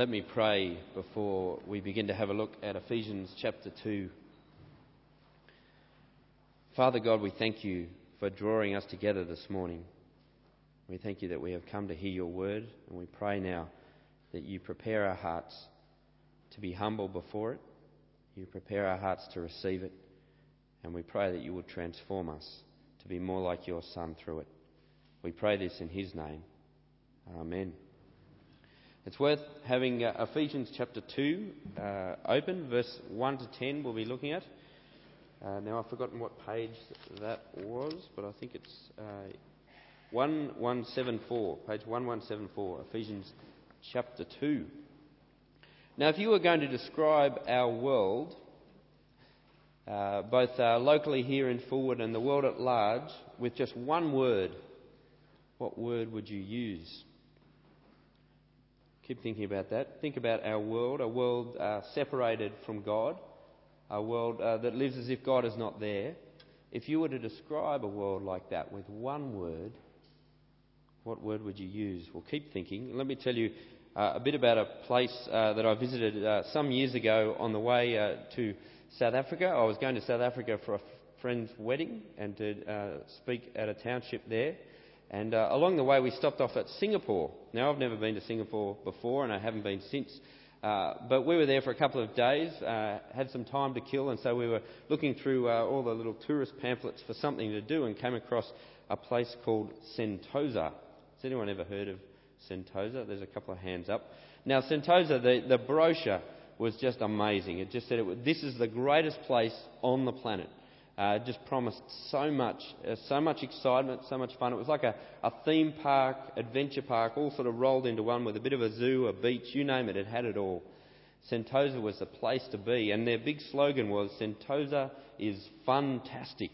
Let me pray before we begin to have a look at Ephesians chapter 2. Father God, we thank you for drawing us together this morning. We thank you that we have come to hear your word, and we pray now that you prepare our hearts to be humble before it. You prepare our hearts to receive it, and we pray that you will transform us to be more like your Son through it. We pray this in his name. Amen. It's worth having uh, Ephesians chapter 2 uh, open, verse 1 to 10, we'll be looking at. Uh, now, I've forgotten what page that was, but I think it's uh, 1174, page 1174, Ephesians chapter 2. Now, if you were going to describe our world, uh, both uh, locally here in Fulwood and the world at large, with just one word, what word would you use? Keep thinking about that. Think about our world, a world uh, separated from God, a world uh, that lives as if God is not there. If you were to describe a world like that with one word, what word would you use? Well, keep thinking. Let me tell you uh, a bit about a place uh, that I visited uh, some years ago on the way uh, to South Africa. I was going to South Africa for a friend's wedding and to speak at a township there. And uh, along the way, we stopped off at Singapore. Now, I've never been to Singapore before, and I haven't been since. Uh, but we were there for a couple of days, uh, had some time to kill, and so we were looking through uh, all the little tourist pamphlets for something to do and came across a place called Sentosa. Has anyone ever heard of Sentosa? There's a couple of hands up. Now, Sentosa, the, the brochure was just amazing. It just said it, this is the greatest place on the planet. Uh, just promised so much, uh, so much excitement, so much fun. It was like a, a theme park, adventure park, all sort of rolled into one with a bit of a zoo, a beach, you name it, it had it all. Sentosa was the place to be, and their big slogan was Sentosa is fantastic.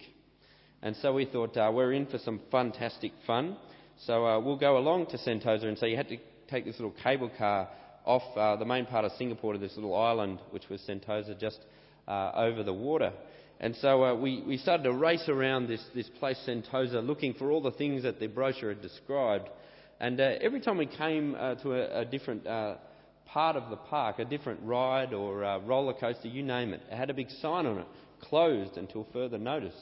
And so we thought uh, we're in for some fantastic fun. So uh, we'll go along to Sentosa, and so you had to take this little cable car off uh, the main part of Singapore to this little island, which was Sentosa, just uh, over the water. And so uh, we, we started to race around this, this place, Sentosa, looking for all the things that the brochure had described. And uh, every time we came uh, to a, a different uh, part of the park, a different ride or uh, roller coaster, you name it, it had a big sign on it, closed until further notice.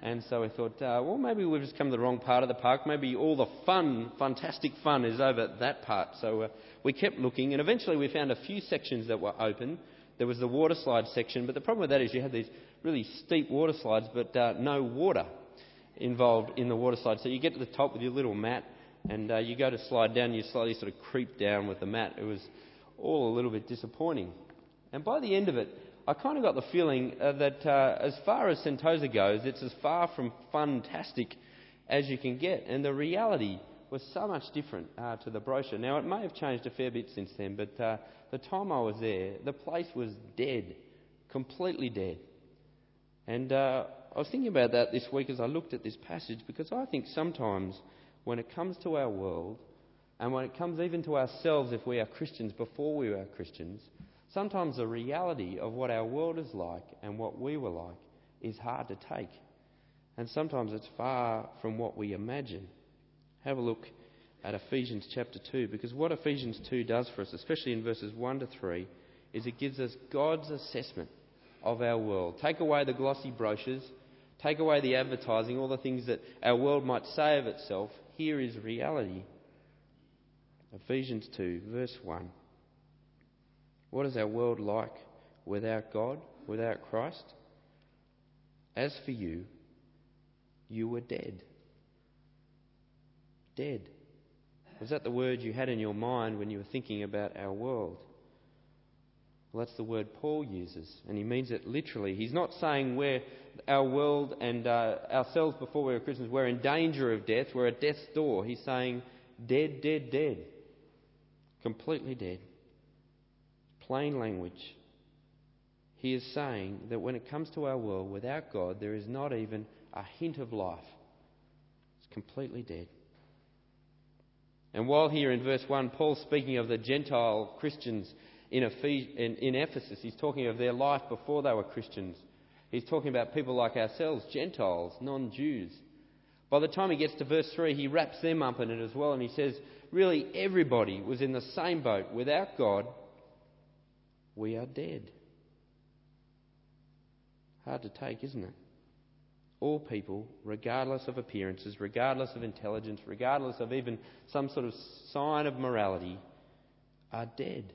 And so we thought, uh, well, maybe we've just come to the wrong part of the park. Maybe all the fun, fantastic fun is over at that part. So we kept looking, and eventually we found a few sections that were open. There was the water slide section, but the problem with that is you had these really steep water slides, but uh, no water involved in the water slide. So you get to the top with your little mat, and uh, you go to slide down, you slowly sort of creep down with the mat. It was all a little bit disappointing. And by the end of it, I kind of got the feeling uh, that uh, as far as Sentosa goes, it's as far from fantastic as you can get. And the reality was so much different uh, to the brochure. Now, it may have changed a fair bit since then, but uh, the time I was there, the place was dead, completely dead. And uh, I was thinking about that this week as I looked at this passage because I think sometimes when it comes to our world, and when it comes even to ourselves if we are Christians before we were Christians, sometimes the reality of what our world is like and what we were like is hard to take. And sometimes it's far from what we imagine. Have a look at Ephesians chapter 2 because what Ephesians 2 does for us, especially in verses 1 to 3, is it gives us God's assessment of our world. Take away the glossy brochures, take away the advertising, all the things that our world might say of itself. Here is reality. Ephesians 2, verse 1. What is our world like without God, without Christ? As for you, you were dead. Dead. Was that the word you had in your mind when you were thinking about our world? Well, that's the word Paul uses, and he means it literally. He's not saying we're our world and uh, ourselves before we were Christians, we're in danger of death, we're at death's door. He's saying, dead, dead, dead. Completely dead. Plain language. He is saying that when it comes to our world, without God, there is not even a hint of life. It's completely dead. And while here in verse 1, Paul's speaking of the Gentile Christians in, in, in Ephesus, he's talking of their life before they were Christians. He's talking about people like ourselves, Gentiles, non Jews. By the time he gets to verse 3, he wraps them up in it as well, and he says, really, everybody was in the same boat. Without God, we are dead. Hard to take, isn't it? All people, regardless of appearances, regardless of intelligence, regardless of even some sort of sign of morality, are dead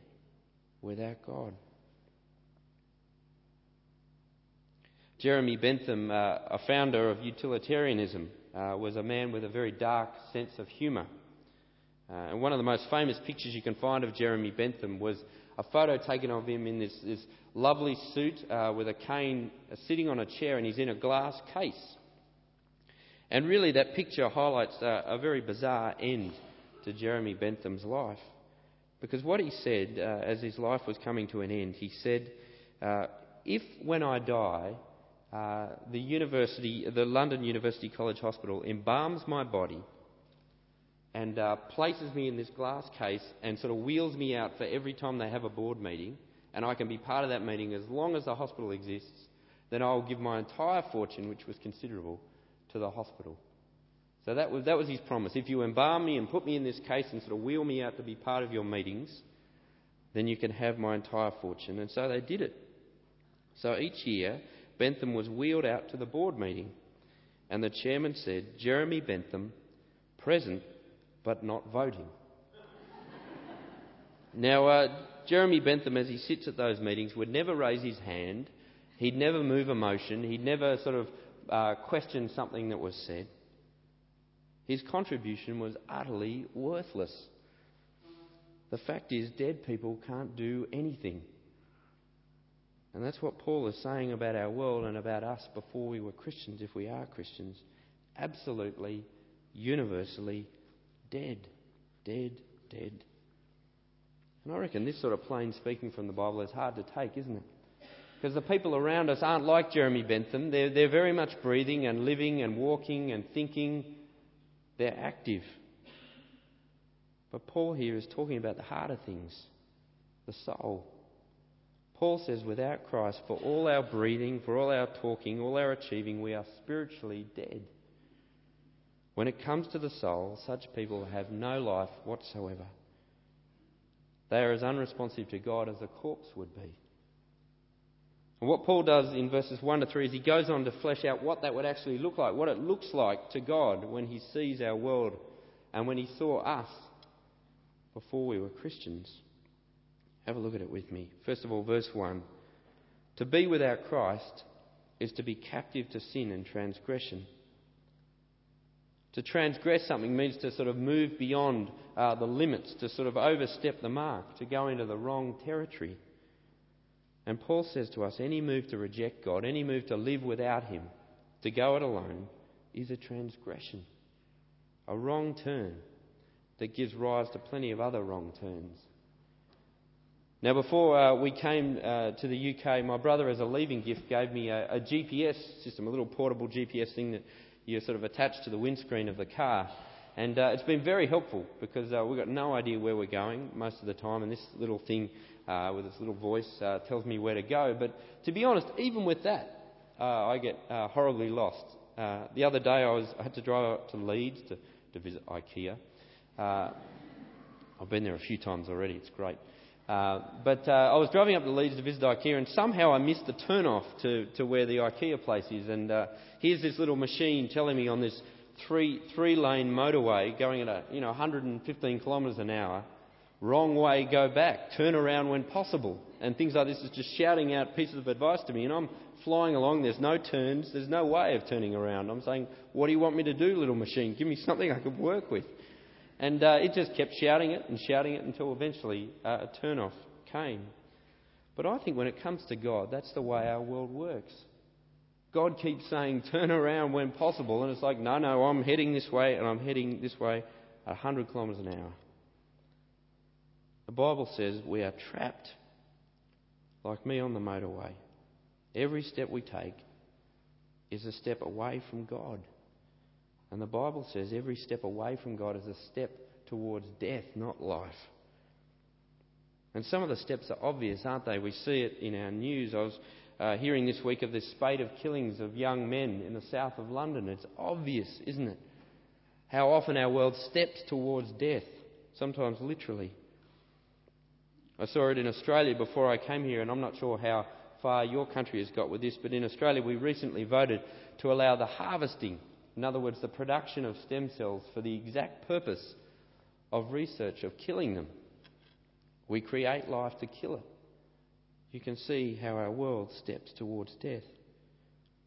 without God. Jeremy Bentham, uh, a founder of utilitarianism, uh, was a man with a very dark sense of humour. Uh, and one of the most famous pictures you can find of Jeremy Bentham was a photo taken of him in this, this lovely suit uh, with a cane uh, sitting on a chair, and he's in a glass case. And really, that picture highlights a, a very bizarre end to Jeremy Bentham's life. Because what he said uh, as his life was coming to an end, he said, uh, If when I die, uh, the university, the London University College Hospital embalms my body and uh, places me in this glass case and sort of wheels me out for every time they have a board meeting, and I can be part of that meeting as long as the hospital exists, then I will give my entire fortune, which was considerable, to the hospital. So that was, that was his promise. If you embalm me and put me in this case and sort of wheel me out to be part of your meetings, then you can have my entire fortune. And so they did it. So each year, Bentham was wheeled out to the board meeting, and the chairman said, Jeremy Bentham, present but not voting. now, uh, Jeremy Bentham, as he sits at those meetings, would never raise his hand, he'd never move a motion, he'd never sort of uh, question something that was said. His contribution was utterly worthless. The fact is, dead people can't do anything. And that's what Paul is saying about our world and about us before we were Christians, if we are Christians. Absolutely, universally dead. Dead, dead. And I reckon this sort of plain speaking from the Bible is hard to take, isn't it? Because the people around us aren't like Jeremy Bentham. They're, they're very much breathing and living and walking and thinking. They're active. But Paul here is talking about the harder things the soul. Paul says, without Christ, for all our breathing, for all our talking, all our achieving, we are spiritually dead. When it comes to the soul, such people have no life whatsoever. They are as unresponsive to God as a corpse would be. And what Paul does in verses 1 to 3 is he goes on to flesh out what that would actually look like, what it looks like to God when he sees our world and when he saw us before we were Christians. Have a look at it with me. First of all, verse 1. To be without Christ is to be captive to sin and transgression. To transgress something means to sort of move beyond uh, the limits, to sort of overstep the mark, to go into the wrong territory. And Paul says to us any move to reject God, any move to live without Him, to go it alone, is a transgression, a wrong turn that gives rise to plenty of other wrong turns. Now, before uh, we came uh, to the UK, my brother, as a leaving gift, gave me a, a, GPS system, a little portable GPS thing that you sort of attach to the windscreen of the car. And uh, it's been very helpful because uh, we've got no idea where we're going most of the time, and this little thing uh, with this little voice uh, tells me where to go. But to be honest, even with that, I get horribly lost. the other day, I, was, I had to drive up to Leeds to, to visit IKEA. I've been there a few times already, it's great. Uh, but uh, I was driving up to Leeds to visit IKEA, and somehow I missed the turn-off to, to where the IKEA place is. And uh, here's this little machine telling me on this three three lane motorway going at a, you know 115 kilometres an hour, wrong way, go back, turn around when possible, and things like this is just shouting out pieces of advice to me. And I'm flying along. There's no turns. There's no way of turning around. I'm saying, what do you want me to do, little machine? Give me something I can work with. And uh, it just kept shouting it and shouting it until eventually uh, a turn off came. But I think when it comes to God, that's the way our world works. God keeps saying, turn around when possible, and it's like, no, no, I'm heading this way, and I'm heading this way at 100 kilometres an hour. The Bible says we are trapped, like me on the motorway. Every step we take is a step away from God. And the Bible says every step away from God is a step towards death, not life. And some of the steps are obvious, aren't they? We see it in our news. I was uh, hearing this week of this spate of killings of young men in the south of London. It's obvious, isn't it? how often our world steps towards death, sometimes literally. I saw it in Australia before I came here, and I'm not sure how far your country has got with this, but in Australia we recently voted to allow the harvesting, in other words, the production of stem cells for the exact purpose of research, of killing them. We create life to kill it. You can see how our world steps towards death.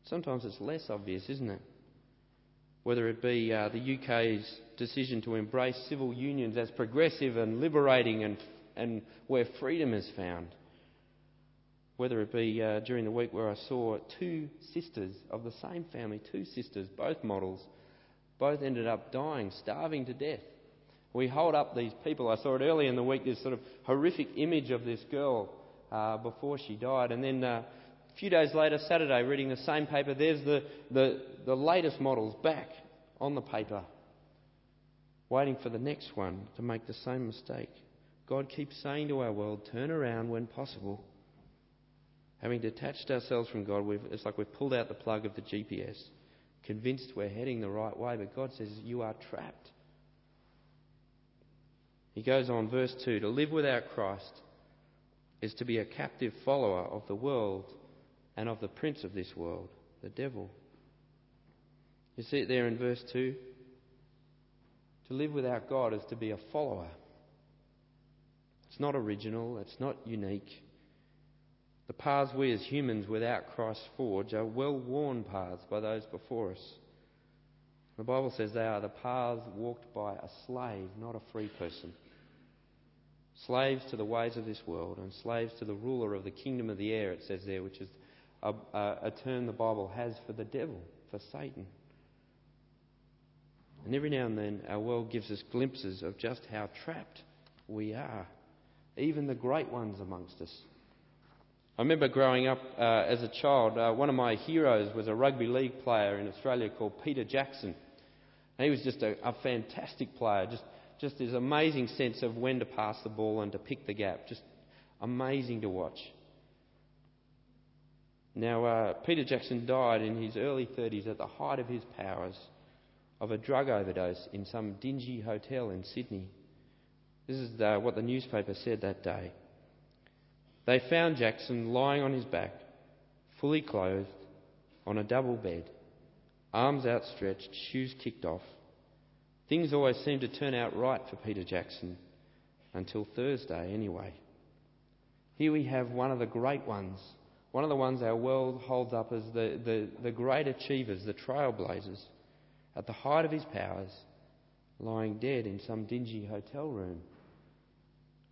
Sometimes it's less obvious, isn't it? Whether it be uh, the UK's decision to embrace civil unions as progressive and liberating and, and where freedom is found. Whether it be uh, during the week where I saw two sisters of the same family, two sisters, both models, both ended up dying, starving to death. We hold up these people. I saw it early in the week, this sort of horrific image of this girl uh, before she died. And then uh, a few days later, Saturday, reading the same paper, there's the, the, the latest models back on the paper, waiting for the next one to make the same mistake. God keeps saying to our world, turn around when possible. Having detached ourselves from God, it's like we've pulled out the plug of the GPS, convinced we're heading the right way, but God says, You are trapped. He goes on, verse 2 To live without Christ is to be a captive follower of the world and of the prince of this world, the devil. You see it there in verse 2? To live without God is to be a follower. It's not original, it's not unique. The paths we as humans without Christ forge are well worn paths by those before us. The Bible says they are the paths walked by a slave, not a free person. Slaves to the ways of this world and slaves to the ruler of the kingdom of the air, it says there, which is a, a, a term the Bible has for the devil, for Satan. And every now and then, our world gives us glimpses of just how trapped we are, even the great ones amongst us. I remember growing up uh, as a child, uh, one of my heroes was a rugby league player in Australia called Peter Jackson. And he was just a, a fantastic player, just just this amazing sense of when to pass the ball and to pick the gap. Just amazing to watch. Now, uh, Peter Jackson died in his early 30s at the height of his powers of a drug overdose in some dingy hotel in Sydney. This is uh, what the newspaper said that day. They found Jackson lying on his back, fully clothed, on a double bed, arms outstretched, shoes kicked off, Things always seem to turn out right for Peter Jackson until Thursday, anyway. Here we have one of the great ones, one of the ones our world holds up as the, the, the great achievers, the trailblazers, at the height of his powers, lying dead in some dingy hotel room.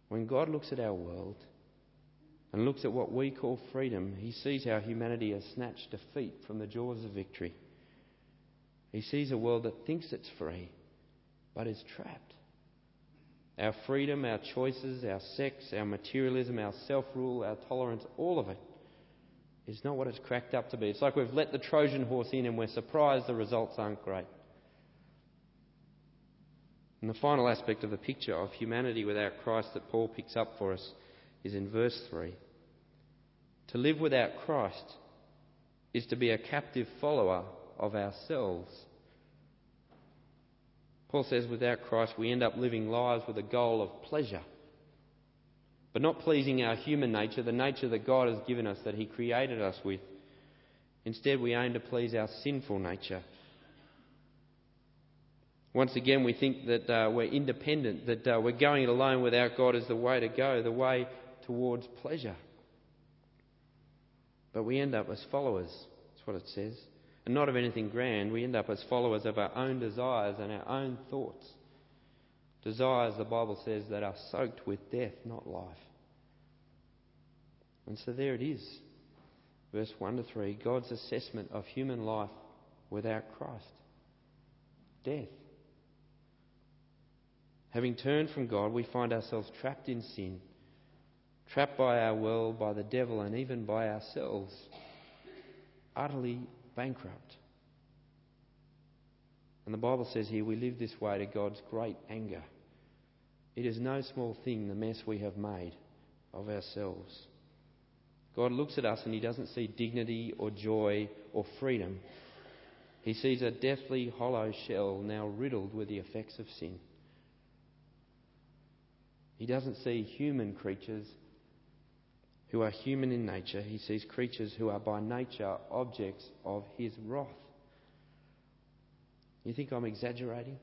When God looks at our world and looks at what we call freedom, he sees how humanity has snatched defeat from the jaws of victory. He sees a world that thinks it's free but is trapped. Our freedom, our choices, our sex, our materialism, our self rule, our tolerance, all of it is not what it's cracked up to be. It's like we've let the Trojan horse in and we're surprised the results aren't great. And the final aspect of the picture of humanity without Christ that Paul picks up for us is in verse 3. To live without Christ is to be a captive follower of ourselves Paul says without Christ, we end up living lives with a goal of pleasure, but not pleasing our human nature, the nature that God has given us, that He created us with. Instead, we aim to please our sinful nature. Once again, we think that uh, we're independent, that uh, we're going it alone without God is the way to go, the way towards pleasure. But we end up as followers. That's what it says and not of anything grand, we end up as followers of our own desires and our own thoughts. Desires, the Bible says, that are soaked with death, not life. And so there it is. Verse 1 to 3 God's assessment of human life without Christ death. Having turned from God, we find ourselves trapped in sin, trapped by our world, by the devil, and even by ourselves, utterly bankrupt. And the Bible says here we live this way to God's great anger. It is no small thing the mess we have made of ourselves. God looks at us and He doesn't see dignity or joy or freedom. He sees a deathly hollow shell now riddled with the effects of sin. He doesn't see human creatures who are human in nature. He sees creatures who are by nature objects of his wrath. You think I'm exaggerating?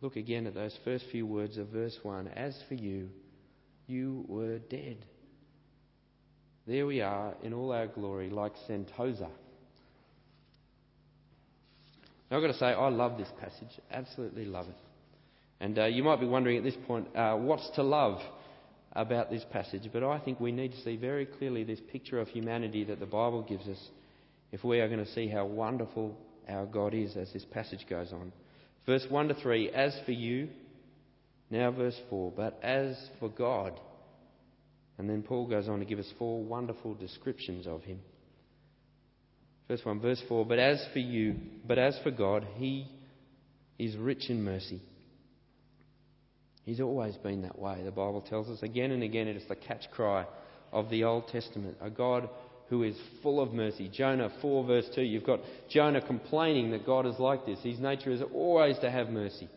Look again at those first few words of verse 1. As for you, you were dead. There we are in all our glory, like Sentosa. Now, I've got to say, I love this passage. Absolutely love it. And uh, you might be wondering at this point, uh, what's to love about this passage? But I think we need to see very clearly this picture of humanity that the Bible gives us if we are going to see how wonderful our God is as this passage goes on. Verse 1 to 3 As for you, now verse 4, but as for God. And then Paul goes on to give us four wonderful descriptions of him. Verse 1, verse 4 But as for you, but as for God, He is rich in mercy. He's always been that way, the Bible tells us. Again and again, it is the catch cry of the Old Testament. A God who is full of mercy. Jonah 4, verse 2, you've got Jonah complaining that God is like this. His nature is always to have mercy.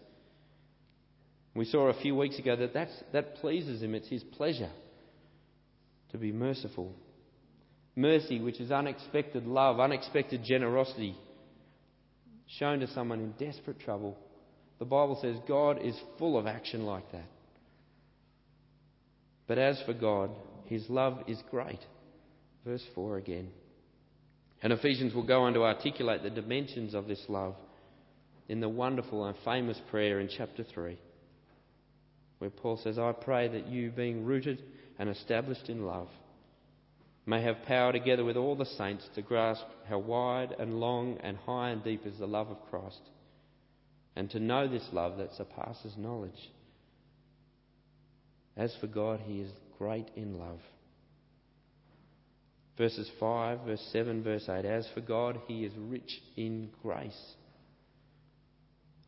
We saw a few weeks ago that that pleases him, it's his pleasure to be merciful. Mercy, which is unexpected love, unexpected generosity, shown to someone in desperate trouble. The Bible says God is full of action like that. But as for God, his love is great. Verse 4 again. And Ephesians will go on to articulate the dimensions of this love in the wonderful and famous prayer in chapter 3, where Paul says, I pray that you, being rooted and established in love, may have power together with all the saints to grasp how wide and long and high and deep is the love of Christ, and to know this love that surpasses knowledge. As for God, He is great in love. Verses 5, verse 7, verse 8. As for God, He is rich in grace.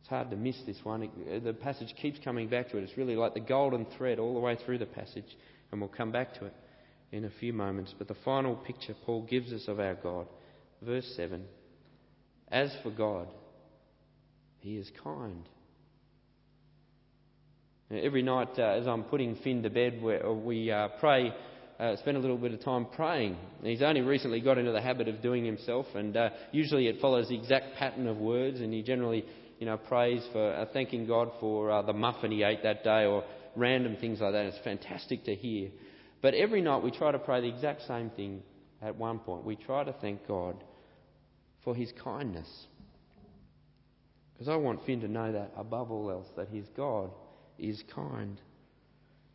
It's hard to miss this one. Uh, the passage keeps coming back to it. It's really like the golden thread all the way through the passage, and we'll come back to it in a few moments. But the final picture Paul gives us of our God, verse 7 As for God, He is kind. Every night, uh, as I'm putting Finn to bed, we uh, pray, uh, spend a little bit of time praying. He's only recently got into the habit of doing himself, and uh, usually it follows the exact pattern of words, and he generally, you know, prays for uh, thanking God for uh, the muffin he ate that day or random things like that. It's fantastic to hear. But every night we try to pray the exact same thing at one point. We try to thank God for his kindness. Because I want Finn to know that above all else, that his God is kind.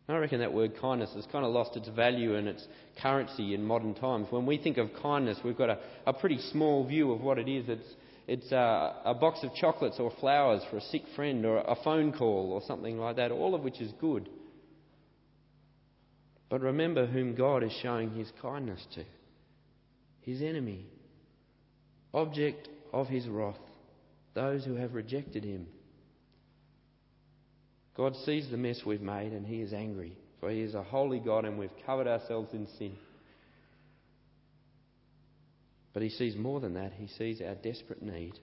And I reckon that word kindness has kind of lost its value and its currency in modern times. When we think of kindness, we've got a, a pretty small view of what it is. It's, it's a, a box of chocolates or flowers for a sick friend or a phone call or something like that, all of which is good. But remember whom God is showing his kindness to his enemy, object of his wrath, those who have rejected him. God sees the mess we've made and he is angry, for he is a holy God and we've covered ourselves in sin. But he sees more than that, he sees our desperate need.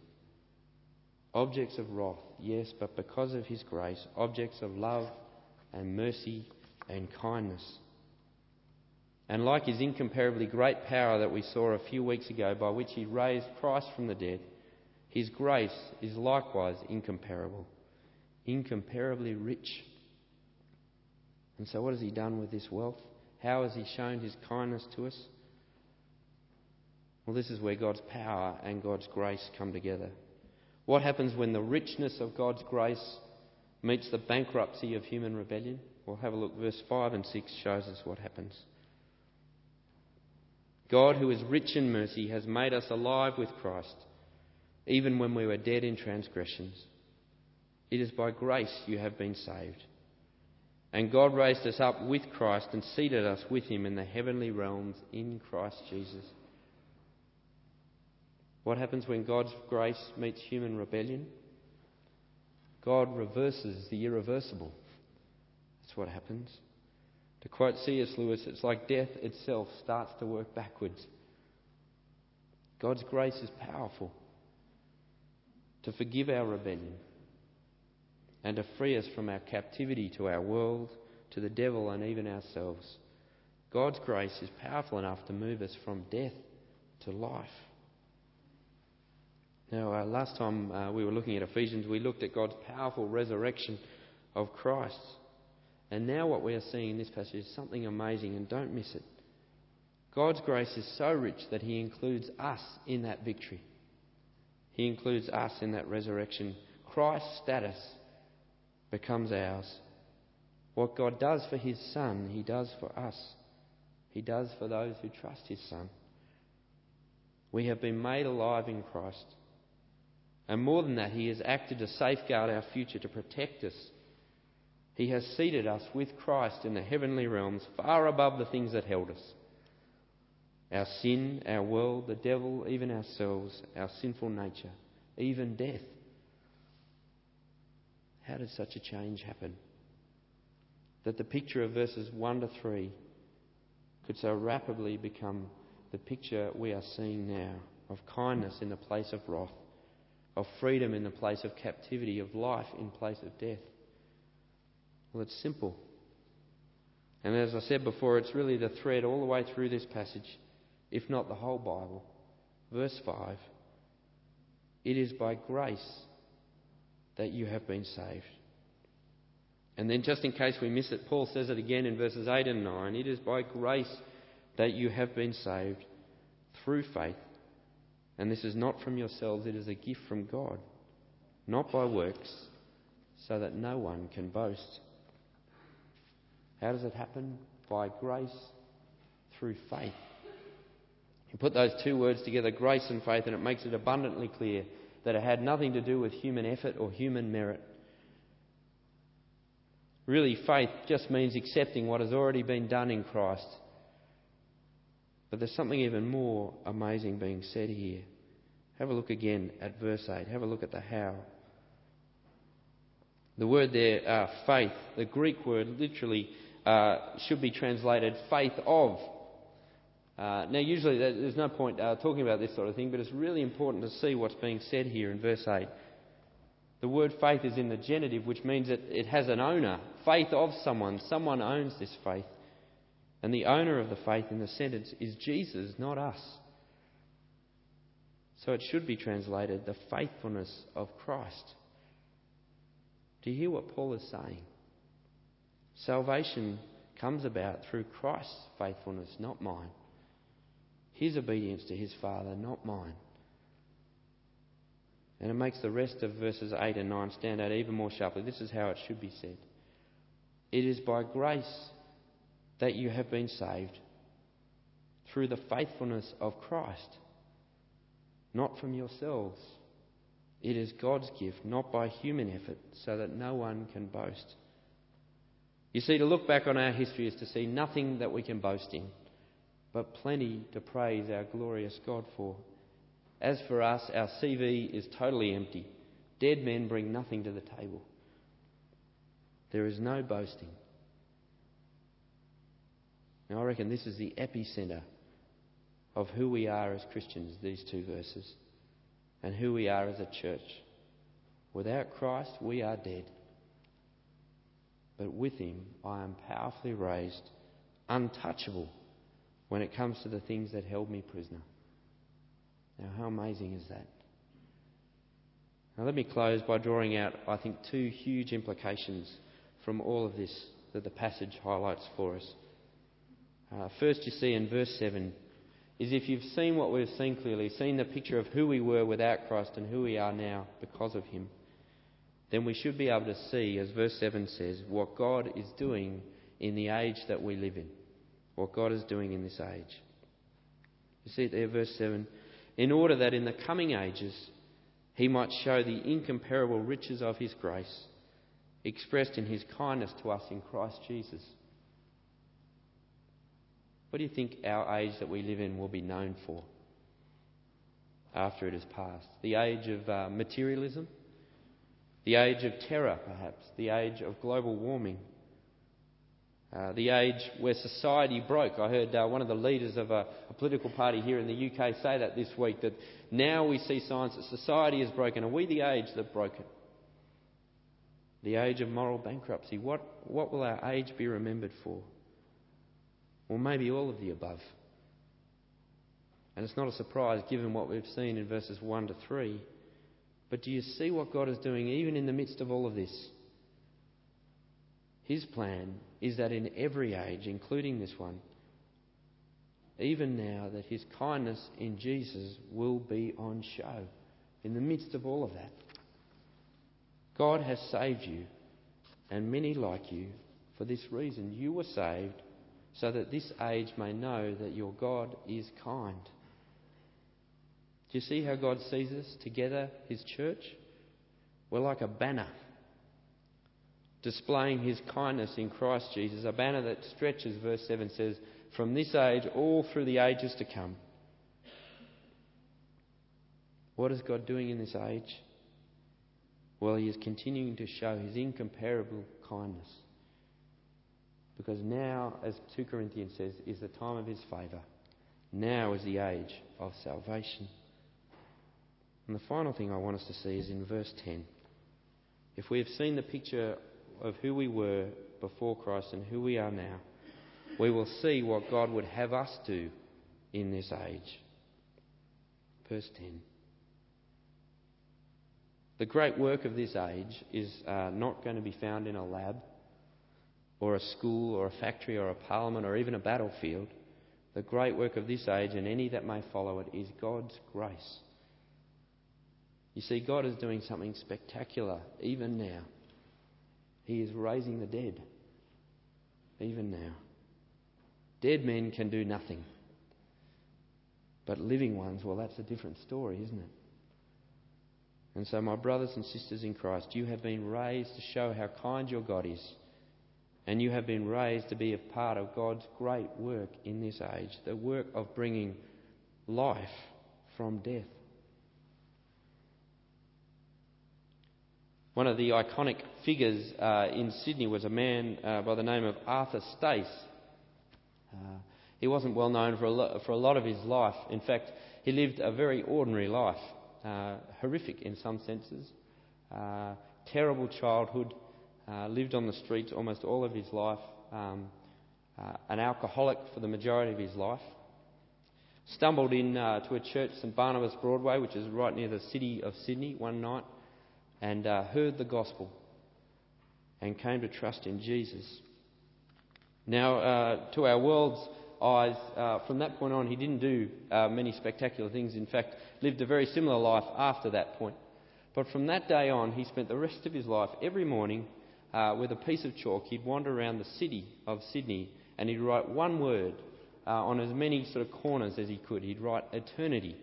Objects of wrath, yes, but because of his grace, objects of love and mercy and kindness. And like his incomparably great power that we saw a few weeks ago, by which he raised Christ from the dead, his grace is likewise incomparable, incomparably rich. And so, what has he done with this wealth? How has he shown his kindness to us? Well, this is where God's power and God's grace come together. What happens when the richness of God's grace meets the bankruptcy of human rebellion? We'll have a look. Verse 5 and 6 shows us what happens. God, who is rich in mercy, has made us alive with Christ, even when we were dead in transgressions. It is by grace you have been saved. And God raised us up with Christ and seated us with him in the heavenly realms in Christ Jesus. What happens when God's grace meets human rebellion? God reverses the irreversible. That's what happens. To quote C.S. Lewis, it's like death itself starts to work backwards. God's grace is powerful. To forgive our rebellion, and to free us from our captivity to our world, to the devil, and even ourselves. God's grace is powerful enough to move us from death to life. Now, uh, last time uh, we were looking at Ephesians, we looked at God's powerful resurrection of Christ. And now, what we are seeing in this passage is something amazing, and don't miss it. God's grace is so rich that He includes us in that victory. He includes us in that resurrection. Christ's status becomes ours. What God does for His Son, He does for us. He does for those who trust His Son. We have been made alive in Christ. And more than that, He has acted to safeguard our future, to protect us. He has seated us with Christ in the heavenly realms, far above the things that held us our sin, our world, the devil, even ourselves, our sinful nature, even death. How did such a change happen? That the picture of verses 1 to 3 could so rapidly become the picture we are seeing now of kindness in the place of wrath, of freedom in the place of captivity, of life in place of death. Well, it's simple. And as I said before, it's really the thread all the way through this passage, if not the whole Bible. Verse 5 It is by grace that you have been saved. And then, just in case we miss it, Paul says it again in verses 8 and 9 It is by grace that you have been saved through faith. And this is not from yourselves, it is a gift from God, not by works, so that no one can boast. How does it happen? By grace through faith. You put those two words together, grace and faith, and it makes it abundantly clear that it had nothing to do with human effort or human merit. Really, faith just means accepting what has already been done in Christ. But there's something even more amazing being said here. Have a look again at verse 8. Have a look at the how. The word there, uh, faith, the Greek word literally uh, should be translated faith of. Uh, now, usually there's no point uh, talking about this sort of thing, but it's really important to see what's being said here in verse 8. The word faith is in the genitive, which means that it has an owner. Faith of someone. Someone owns this faith. And the owner of the faith in the sentence is Jesus, not us. So it should be translated the faithfulness of Christ. Do you hear what Paul is saying? Salvation comes about through Christ's faithfulness, not mine. His obedience to his Father, not mine. And it makes the rest of verses 8 and 9 stand out even more sharply. This is how it should be said It is by grace that you have been saved through the faithfulness of Christ, not from yourselves. It is God's gift, not by human effort, so that no one can boast. You see, to look back on our history is to see nothing that we can boast in, but plenty to praise our glorious God for. As for us, our CV is totally empty. Dead men bring nothing to the table. There is no boasting. Now, I reckon this is the epicenter of who we are as Christians, these two verses, and who we are as a church. Without Christ, we are dead. But with Him, I am powerfully raised, untouchable when it comes to the things that held me prisoner. Now, how amazing is that? Now, let me close by drawing out, I think, two huge implications from all of this that the passage highlights for us. Uh, first, you see in verse 7 is if you've seen what we've seen clearly, seen the picture of who we were without Christ and who we are now because of Him, then we should be able to see, as verse 7 says, what God is doing in the age that we live in. What God is doing in this age. You see it there, verse 7 in order that in the coming ages he might show the incomparable riches of his grace expressed in his kindness to us in Christ Jesus. What do you think our age that we live in will be known for after it has passed? The age of uh, materialism? The age of terror, perhaps? The age of global warming? Uh, the age where society broke. I heard uh, one of the leaders of a, a, political party here in the UK say that this week that now we see signs that society is broken. Are we the age that broke it? The age of moral bankruptcy. What, what will our age be remembered for? Well, maybe all of the above. And it's not a surprise given what we've seen in verses 1 to 3. But do you see what God is doing even in the midst of all of this? His plan is that in every age, including this one, even now, that His kindness in Jesus will be on show in the midst of all of that. God has saved you, and many like you, for this reason. You were saved so that this age may know that your God is kind. Do you see how God sees us together, His church? We're like a banner displaying his kindness in Christ Jesus, a banner that stretches, verse 7 says, from this age all through the ages to come. What is God doing in this age? Well, He is continuing to show His incomparable kindness. Because now, as 2 Corinthians says, is the time of His favour. Now is the age of salvation. And the final thing I want us to see is in verse 10. If we have seen the picture of who we were before Christ and who we are now, we will see what God would have us do in this age. Verse 10. The great work of this age is uh, not going to be found in a lab or a school or a factory or a parliament or even a battlefield. The great work of this age and any that may follow it is God's grace. You see, God is doing something spectacular even now. He is raising the dead, even now. Dead men can do nothing. But living ones, well, that's a different story, isn't it? And so, my brothers and sisters in Christ, you have been raised to show how kind your God is. And you have been raised to be a part of God's great work in this age the work of bringing life from death. One of the iconic figures uh, in Sydney was a man uh, by the name of Arthur Stace. Uh, he wasn't well known for a, lo- for a lot of his life. In fact, he lived a very ordinary life, uh, horrific in some senses. Uh, terrible childhood, uh, lived on the streets almost all of his life, um, an alcoholic for the majority of his life. Stumbled in to a church, St Barnabas Broadway, which is right near the city of Sydney, one night and uh, heard the gospel and came to trust in Jesus. Now, uh, to our world's eyes, uh, from that point on, he didn't do uh, many spectacular things. In fact, lived a very similar life after that point. But from that day on, he spent the rest of his life every morning uh, with a piece of chalk. He'd wander around the city of Sydney and he'd write one word uh, on as many sort of corners as he could. He'd write eternity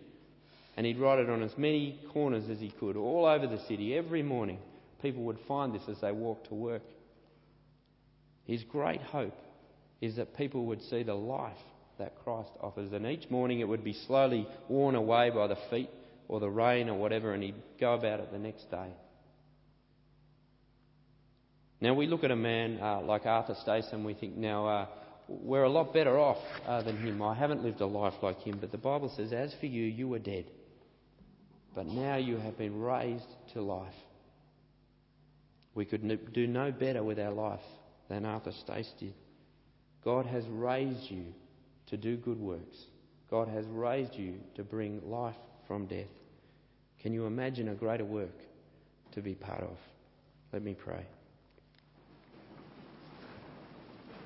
and he'd write it on as many corners as he could, all over the city. Every morning, people would find this as they walked to work. His great hope is that people would see the life that Christ offers, and each morning it would be slowly worn away by the feet or the rain or whatever, and he'd go about it the next day. Now, we look at a man uh, like Arthur Stace and we think, now, uh, we're a lot better off uh, than him. I haven't lived a life like him, but the Bible says, as for you, you were dead but now you have been raised to life. We could do no better with our life than Arthur Stace did. God has raised you to do good works. God has raised you to bring life from death. Can you imagine a greater work to be part of? Let me pray.